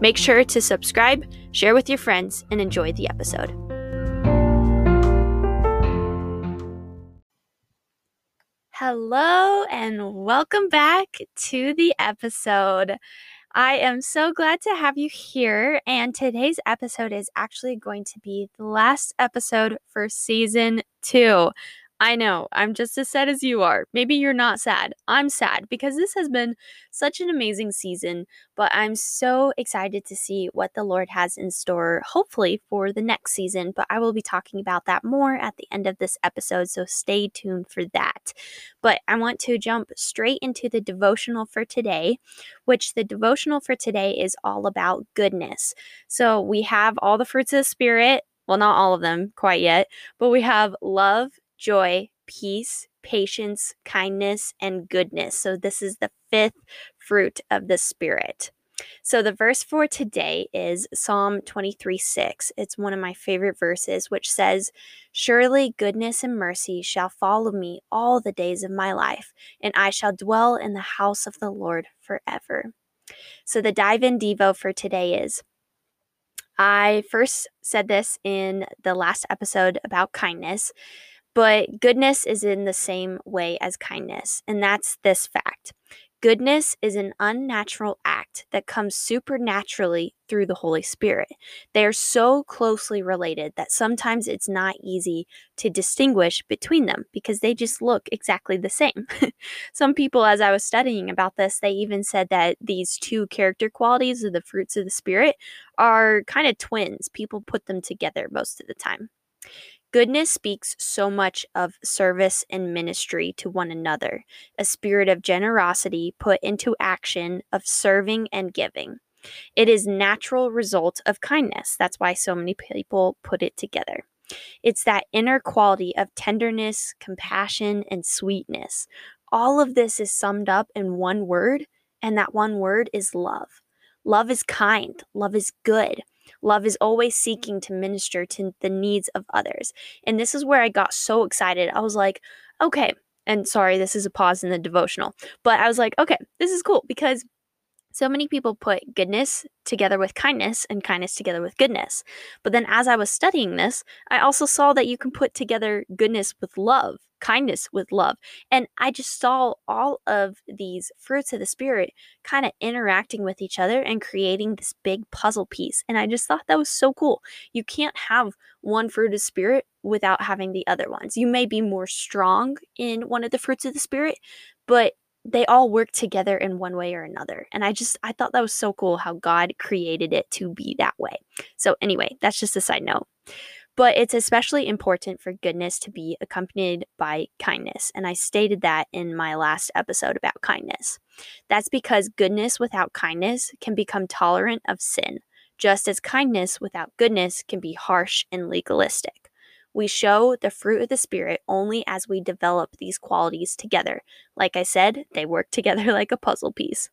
Make sure to subscribe, share with your friends, and enjoy the episode. Hello, and welcome back to the episode. I am so glad to have you here. And today's episode is actually going to be the last episode for season two. I know, I'm just as sad as you are. Maybe you're not sad. I'm sad because this has been such an amazing season, but I'm so excited to see what the Lord has in store, hopefully, for the next season. But I will be talking about that more at the end of this episode, so stay tuned for that. But I want to jump straight into the devotional for today, which the devotional for today is all about goodness. So we have all the fruits of the Spirit well, not all of them quite yet, but we have love, joy, peace, patience, kindness, and goodness. So, this is the fifth fruit of the Spirit. So, the verse for today is Psalm 23 6. It's one of my favorite verses, which says, Surely goodness and mercy shall follow me all the days of my life, and I shall dwell in the house of the Lord forever. So, the dive in Devo for today is I first said this in the last episode about kindness. But goodness is in the same way as kindness, and that's this fact. Goodness is an unnatural act that comes supernaturally through the Holy Spirit. They are so closely related that sometimes it's not easy to distinguish between them because they just look exactly the same. Some people, as I was studying about this, they even said that these two character qualities of the fruits of the Spirit are kind of twins. People put them together most of the time. Goodness speaks so much of service and ministry to one another, a spirit of generosity put into action of serving and giving. It is natural result of kindness. That's why so many people put it together. It's that inner quality of tenderness, compassion, and sweetness. All of this is summed up in one word, and that one word is love. Love is kind, love is good. Love is always seeking to minister to the needs of others. And this is where I got so excited. I was like, okay, and sorry, this is a pause in the devotional, but I was like, okay, this is cool because so many people put goodness together with kindness and kindness together with goodness. But then as I was studying this, I also saw that you can put together goodness with love, kindness with love. And I just saw all of these fruits of the Spirit kind of interacting with each other and creating this big puzzle piece. And I just thought that was so cool. You can't have one fruit of Spirit without having the other ones. You may be more strong in one of the fruits of the Spirit, but they all work together in one way or another. And I just I thought that was so cool how God created it to be that way. So anyway, that's just a side note. But it's especially important for goodness to be accompanied by kindness. And I stated that in my last episode about kindness. That's because goodness without kindness can become tolerant of sin, just as kindness without goodness can be harsh and legalistic. We show the fruit of the Spirit only as we develop these qualities together. Like I said, they work together like a puzzle piece.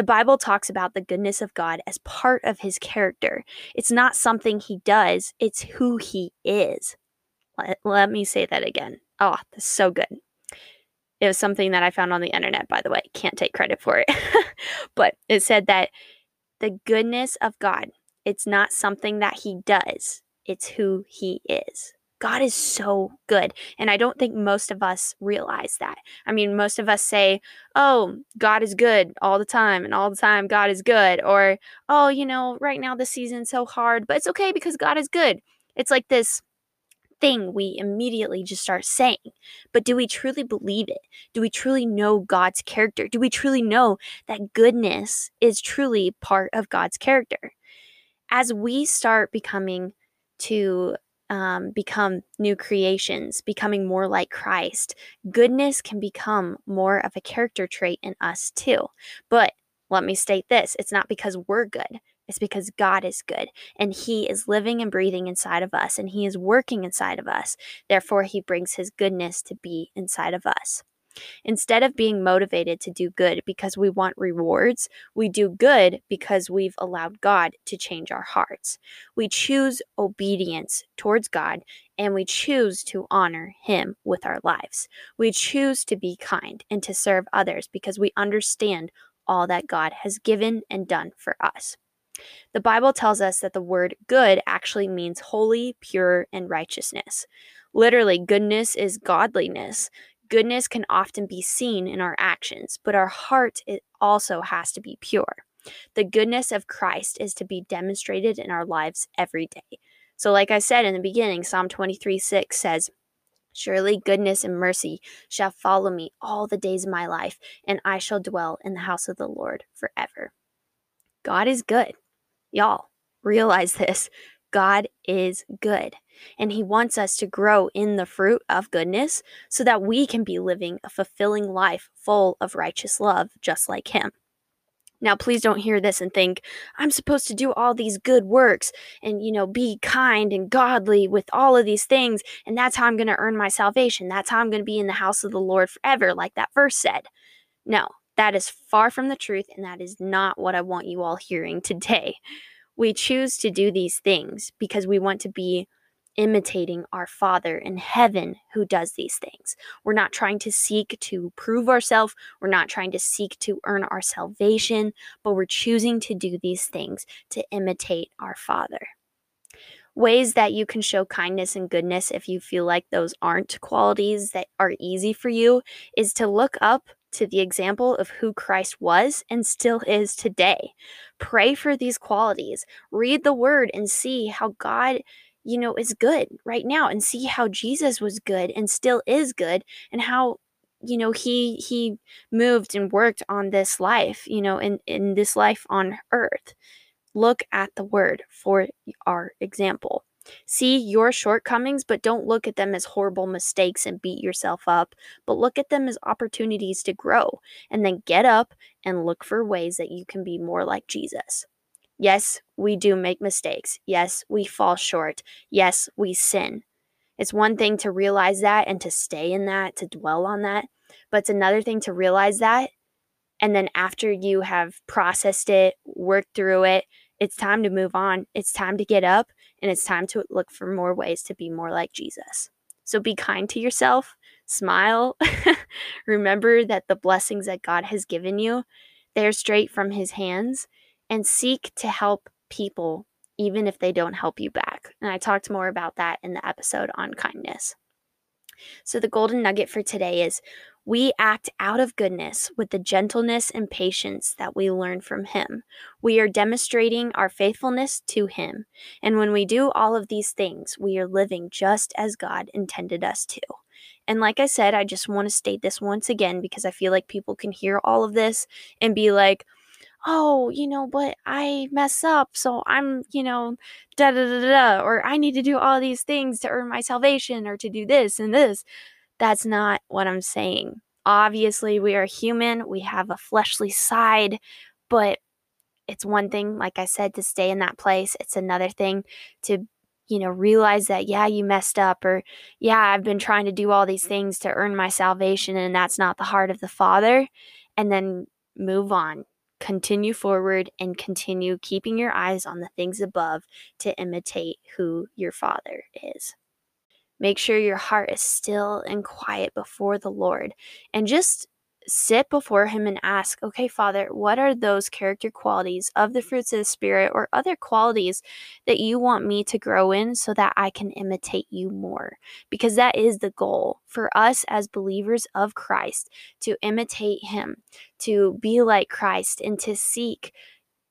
The Bible talks about the goodness of God as part of his character. It's not something he does, it's who he is. Let, let me say that again. Oh, that's so good. It was something that I found on the internet, by the way. Can't take credit for it. but it said that the goodness of God, it's not something that he does, it's who he is. God is so good. And I don't think most of us realize that. I mean, most of us say, oh, God is good all the time, and all the time God is good. Or, oh, you know, right now the season's so hard, but it's okay because God is good. It's like this thing we immediately just start saying. But do we truly believe it? Do we truly know God's character? Do we truly know that goodness is truly part of God's character? As we start becoming to um, become new creations, becoming more like Christ, goodness can become more of a character trait in us too. But let me state this it's not because we're good, It's because God is good and He is living and breathing inside of us and He is working inside of us. Therefore, He brings His goodness to be inside of us. Instead of being motivated to do good because we want rewards, we do good because we've allowed God to change our hearts. We choose obedience towards God and we choose to honor Him with our lives. We choose to be kind and to serve others because we understand all that God has given and done for us. The Bible tells us that the word good actually means holy, pure, and righteousness. Literally, goodness is godliness. Goodness can often be seen in our actions, but our heart also has to be pure. The goodness of Christ is to be demonstrated in our lives every day. So, like I said in the beginning, Psalm 23 6 says, Surely goodness and mercy shall follow me all the days of my life, and I shall dwell in the house of the Lord forever. God is good. Y'all, realize this. God is good. And He wants us to grow in the fruit of goodness so that we can be living a fulfilling life full of righteous love, just like Him. Now, please don't hear this and think, I'm supposed to do all these good works and, you know, be kind and godly with all of these things. And that's how I'm going to earn my salvation. That's how I'm going to be in the house of the Lord forever, like that verse said. No, that is far from the truth. And that is not what I want you all hearing today. We choose to do these things because we want to be imitating our Father in heaven who does these things. We're not trying to seek to prove ourselves, we're not trying to seek to earn our salvation, but we're choosing to do these things to imitate our Father. Ways that you can show kindness and goodness if you feel like those aren't qualities that are easy for you is to look up to the example of who Christ was and still is today. Pray for these qualities. Read the word and see how God you know, is good right now and see how Jesus was good and still is good and how you know he he moved and worked on this life you know in in this life on earth look at the word for our example see your shortcomings but don't look at them as horrible mistakes and beat yourself up but look at them as opportunities to grow and then get up and look for ways that you can be more like Jesus Yes, we do make mistakes. Yes, we fall short. Yes, we sin. It's one thing to realize that and to stay in that, to dwell on that. But it's another thing to realize that. And then after you have processed it, worked through it, it's time to move on. It's time to get up and it's time to look for more ways to be more like Jesus. So be kind to yourself, smile. Remember that the blessings that God has given you, they're straight from his hands and seek to help people even if they don't help you back. And I talked more about that in the episode on kindness. So, the golden nugget for today is we act out of goodness with the gentleness and patience that we learn from Him. We are demonstrating our faithfulness to Him. And when we do all of these things, we are living just as God intended us to. And like I said, I just want to state this once again because I feel like people can hear all of this and be like, oh, you know, but I mess up, so I'm, you know, da da da da, or I need to do all these things to earn my salvation or to do this and this. That's not what I'm saying. Obviously, we are human, we have a fleshly side, but it's one thing, like I said, to stay in that place. It's another thing to you know, realize that, yeah, you messed up, or yeah, I've been trying to do all these things to earn my salvation, and that's not the heart of the Father. And then move on continue forward and continue keeping your eyes on the things above to imitate who your Father is. Make sure your heart is still and quiet before the Lord and just sit before Him and ask, okay, Father, what are those character qualities of the mm-hmm. fruits of the Spirit or other qualities that you want me to grow in so that I can imitate you more? Because that is the goal for us as believers of Christ to imitate Him, to be like Christ, and to seek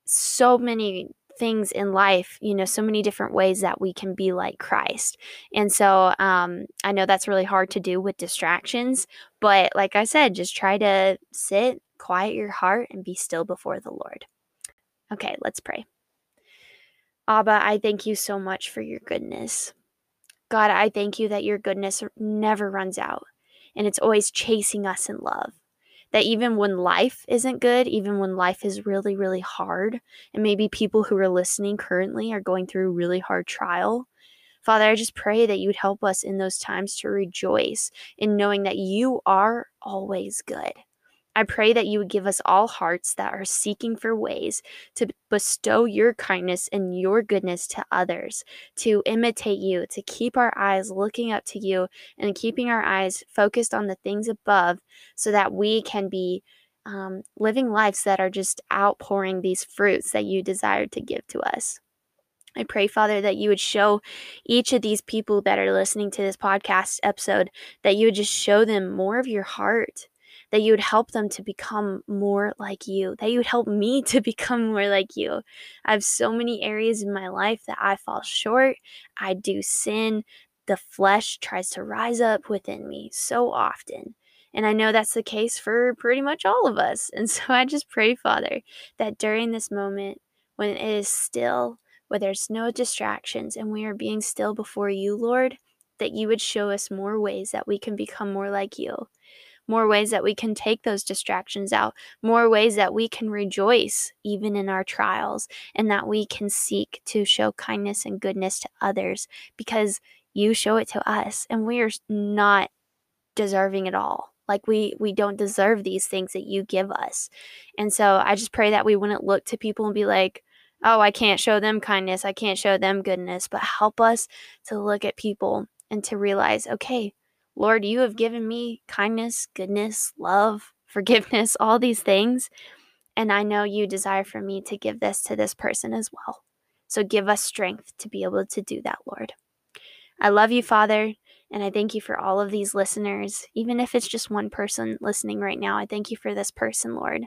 so many things in life, you know, so many different ways that we can be like Christ. And so um, I know that's really hard to do with distractions, but like I said, just try to sit, quiet your heart, and be still before the Lord. Okay, let's pray. Abba, I thank you so much for your goodness. God, I thank you that your goodness never runs out and it's always chasing us in love. That even when life isn't good, even when life is really, really hard, and maybe people who are listening currently are going through really hard trial, Father, I just pray that you would help us in those times to rejoice in knowing that you are always good. I pray that you would give us all hearts that are seeking for ways to bestow your kindness and your goodness to others, to imitate you, to keep our eyes looking up to you and keeping our eyes focused on the things above so that we can be um, living lives that are just outpouring these fruits that you desire to give to us. I pray, Father, that you would show each of these people that are listening to this podcast episode, that you would just show them more of your heart, that you would help them to become more like you, that you would help me to become more like you. I have so many areas in my life that I fall short. I do sin. The flesh tries to rise up within me so often. And I know that's the case for pretty much all of us. And so I just pray, Father, that during this moment, when it is still, where there's no distractions and we are being still before you, Lord, that you would show us more ways that we can become more like you more ways that we can take those distractions out, more ways that we can rejoice even in our trials, and that we can seek to show kindness and goodness to others because you show it to us and we are not deserving at all. Like we we don't deserve these things that you give us. And so i just pray that we wouldn't look to people and be like oh i can't show them kindness. I can't show them goodness. But help us to look at people and to realize okay Lord, you have given me kindness, goodness, love, forgiveness, all these things. And I know you desire for me to give this to this person as well. So give us strength to be able to do that, Lord. I love you, Father, and I thank you for all of these listeners. Even if it's just one person listening right now, I thank you for this person, Lord.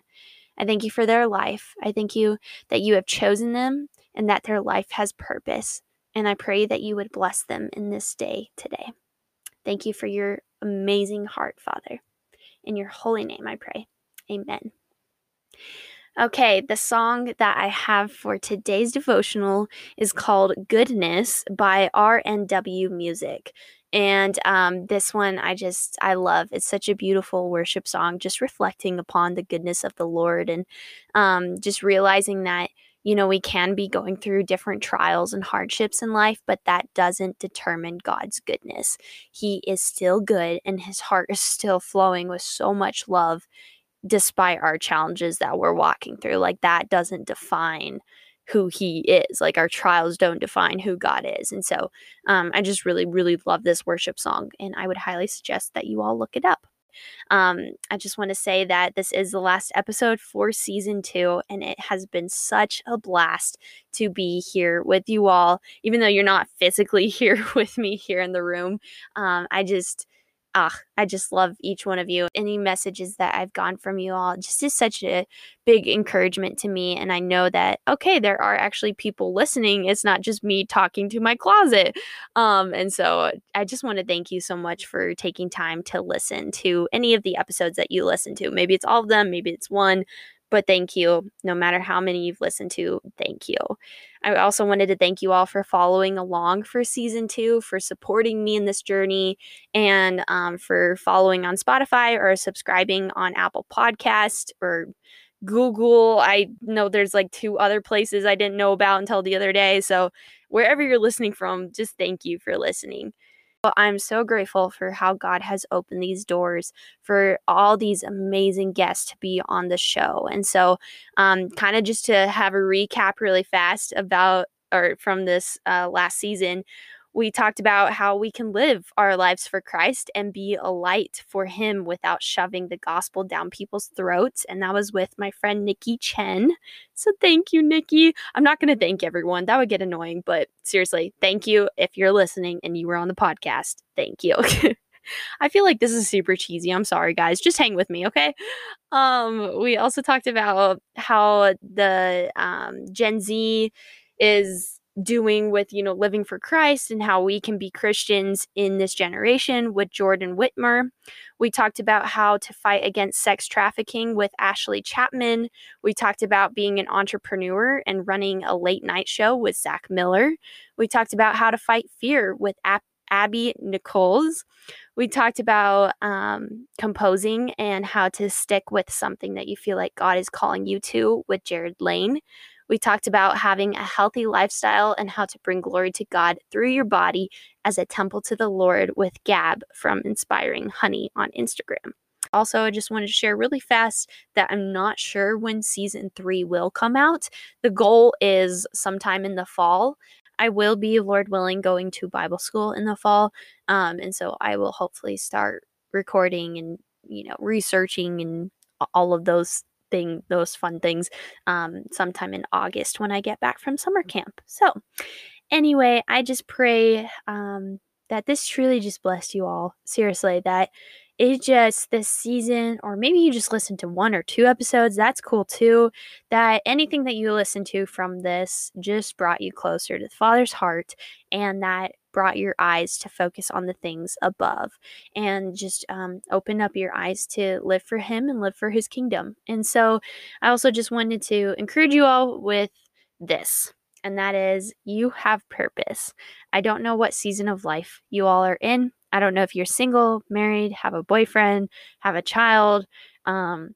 I thank you for their life. I thank you that you have chosen them and that their life has purpose. And I pray that you would bless them in this day today. Thank you for your amazing heart, Father. In your holy name, I pray. Amen. Okay, the song that I have for today's devotional is called Goodness by RNW Music. And um, this one I just, I love. It's such a beautiful worship song, just reflecting upon the goodness of the Lord and um, just realizing that you know, we can be going through different trials and hardships in life, but that doesn't determine God's goodness. He is still good and his heart is still flowing with so much love despite our challenges that we're walking through. Like that doesn't define who he is. Like our trials don't define who God is. And so um, I just really, really love this worship song and I would highly suggest that you all look it up. Um, I just want to say that this is the last episode for season two, and it has been such a blast to be here with you all, even though you're not physically here with me here in the room. Um, I just ah, I just love each one of you. Any messages that I've gotten from you all just is such a big encouragement to me. And I know that, okay, there are actually people listening. It's not just me talking to my closet. Um, and so I just want to thank you so much for taking time to listen to any of the episodes that you listen to. Maybe it's all of them, maybe it's one, but thank you. No matter how many you've listened to, thank you. I also wanted to thank you all for following along for season two, for supporting me in this journey, and um, for following on Spotify or subscribing on Apple Podcast or Google. I know there's like two other places I didn't know about until the other day. So, wherever you're listening from, just thank you for listening. I'm so grateful for how God has opened these doors for all these amazing guests to be on the show. And so, um, kind of just to have a recap really fast about or from this uh, last season, we talked about how we can live our lives for Christ and be a light for Him without shoving the gospel down people's throats. And that was with my friend Nikki Chen. So thank you, Nikki. I'm not going to thank everyone, that would get annoying, but seriously, thank you if you're listening and you were on the podcast. Thank you. I feel like this is super cheesy. I'm sorry, guys. Just hang with me, okay? Um, we also talked about how the um, Gen Z is doing with, you know, living for Christ and how we can be Christians in this generation with Jordan Whitmer. We talked about how to fight against sex trafficking with Ashley Chapman. We talked about being an entrepreneur and running a late night show with Zach Miller. We talked about how to fight fear with Abby Nichols. We talked about um, composing and how to stick with something that you feel like God is calling you to with Jared Lane. We talked about having a healthy lifestyle and how to bring glory to God through your body as a temple to the Lord with Gab from Inspiring Honey on Instagram. Also, I just wanted to share really fast that I'm not sure when season three will come out. The goal is sometime in the fall. I will be, Lord willing, going to Bible school in the fall. Um, and so I will hopefully start recording and, you know, researching and all of those thing those fun things um, sometime in August when I get back from summer camp. So anyway, I just pray um, that this truly just blessed you all. Seriously, that it just this season, or maybe you just listen to one or two episodes, that's cool too. That anything that you listen to from this just brought you closer to the Father's heart, and that brought your eyes to focus on the things above and just um, open up your eyes to live for Him and live for His kingdom. And so I also just wanted to encourage you all with this and that is you have purpose. I don't know what season of life you all are in. I don't know if you're single, married, have a boyfriend, have a child. Um,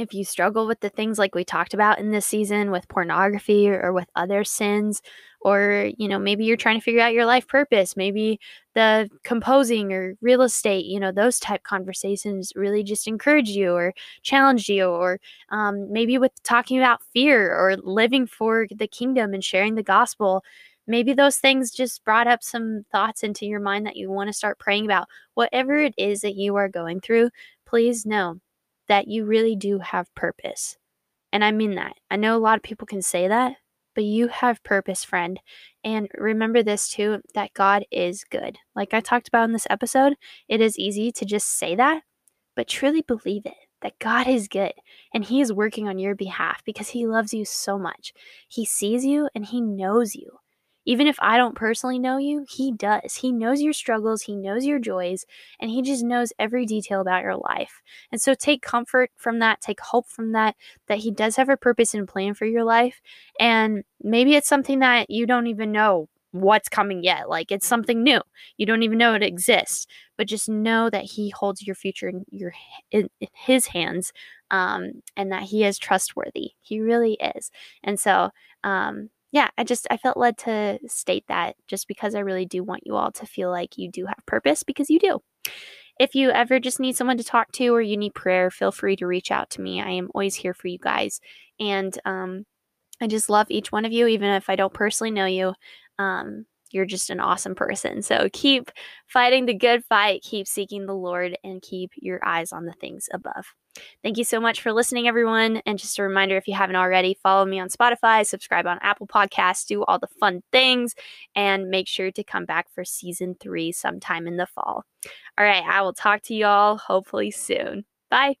if you struggle with the things like we talked about in this season with pornography or, or, with other sins, or you know, maybe you're trying to figure out your life purpose, maybe the composing or real estate, you know, those type conversations really just encourage you or challenge you, or um, maybe with talking about fear or living for the kingdom and sharing the gospel maybe those things just brought up some thoughts into your mind that you want to start praying about. Whatever it is that you are going through, please know that you really do have purpose. And I mean that. I know a lot of people can say that, but you have purpose, friend. And remember this too that God is good. Like I talked about in this episode, it is easy to just say that, but truly believe it that God is good and He is working on your behalf because He loves you so much. He sees you and He knows you. Even if I don't personally know you, he does. He knows your struggles, he knows your joys, and he just knows every detail about your life. And so take comfort from that, take hope from that, that he does have a purpose and plan for your life. And maybe it's something that you don't even know what's coming yet. Like it's something new. You don't even know it exists, but just know that he holds your future in your in, in his hands um, and that he is trustworthy. He really is. And so um, yeah, I just I felt led to state that just because I really do want you all to feel like you do have purpose because you do. If you ever just need someone to talk to or you need prayer, feel free to reach out to me. I am always here for you guys. And um, I just love each one of you, even if I don't personally know you. Um, you're just an awesome person. So keep fighting the good fight, keep seeking the Lord, and keep your eyes on the things above. Thank you so much for listening, everyone. And just a reminder if you haven't already, follow me on Spotify, subscribe on Apple Podcasts, do all the fun things, and make sure to come back for season three sometime in the fall. All right, I will talk to y'all hopefully soon. Bye.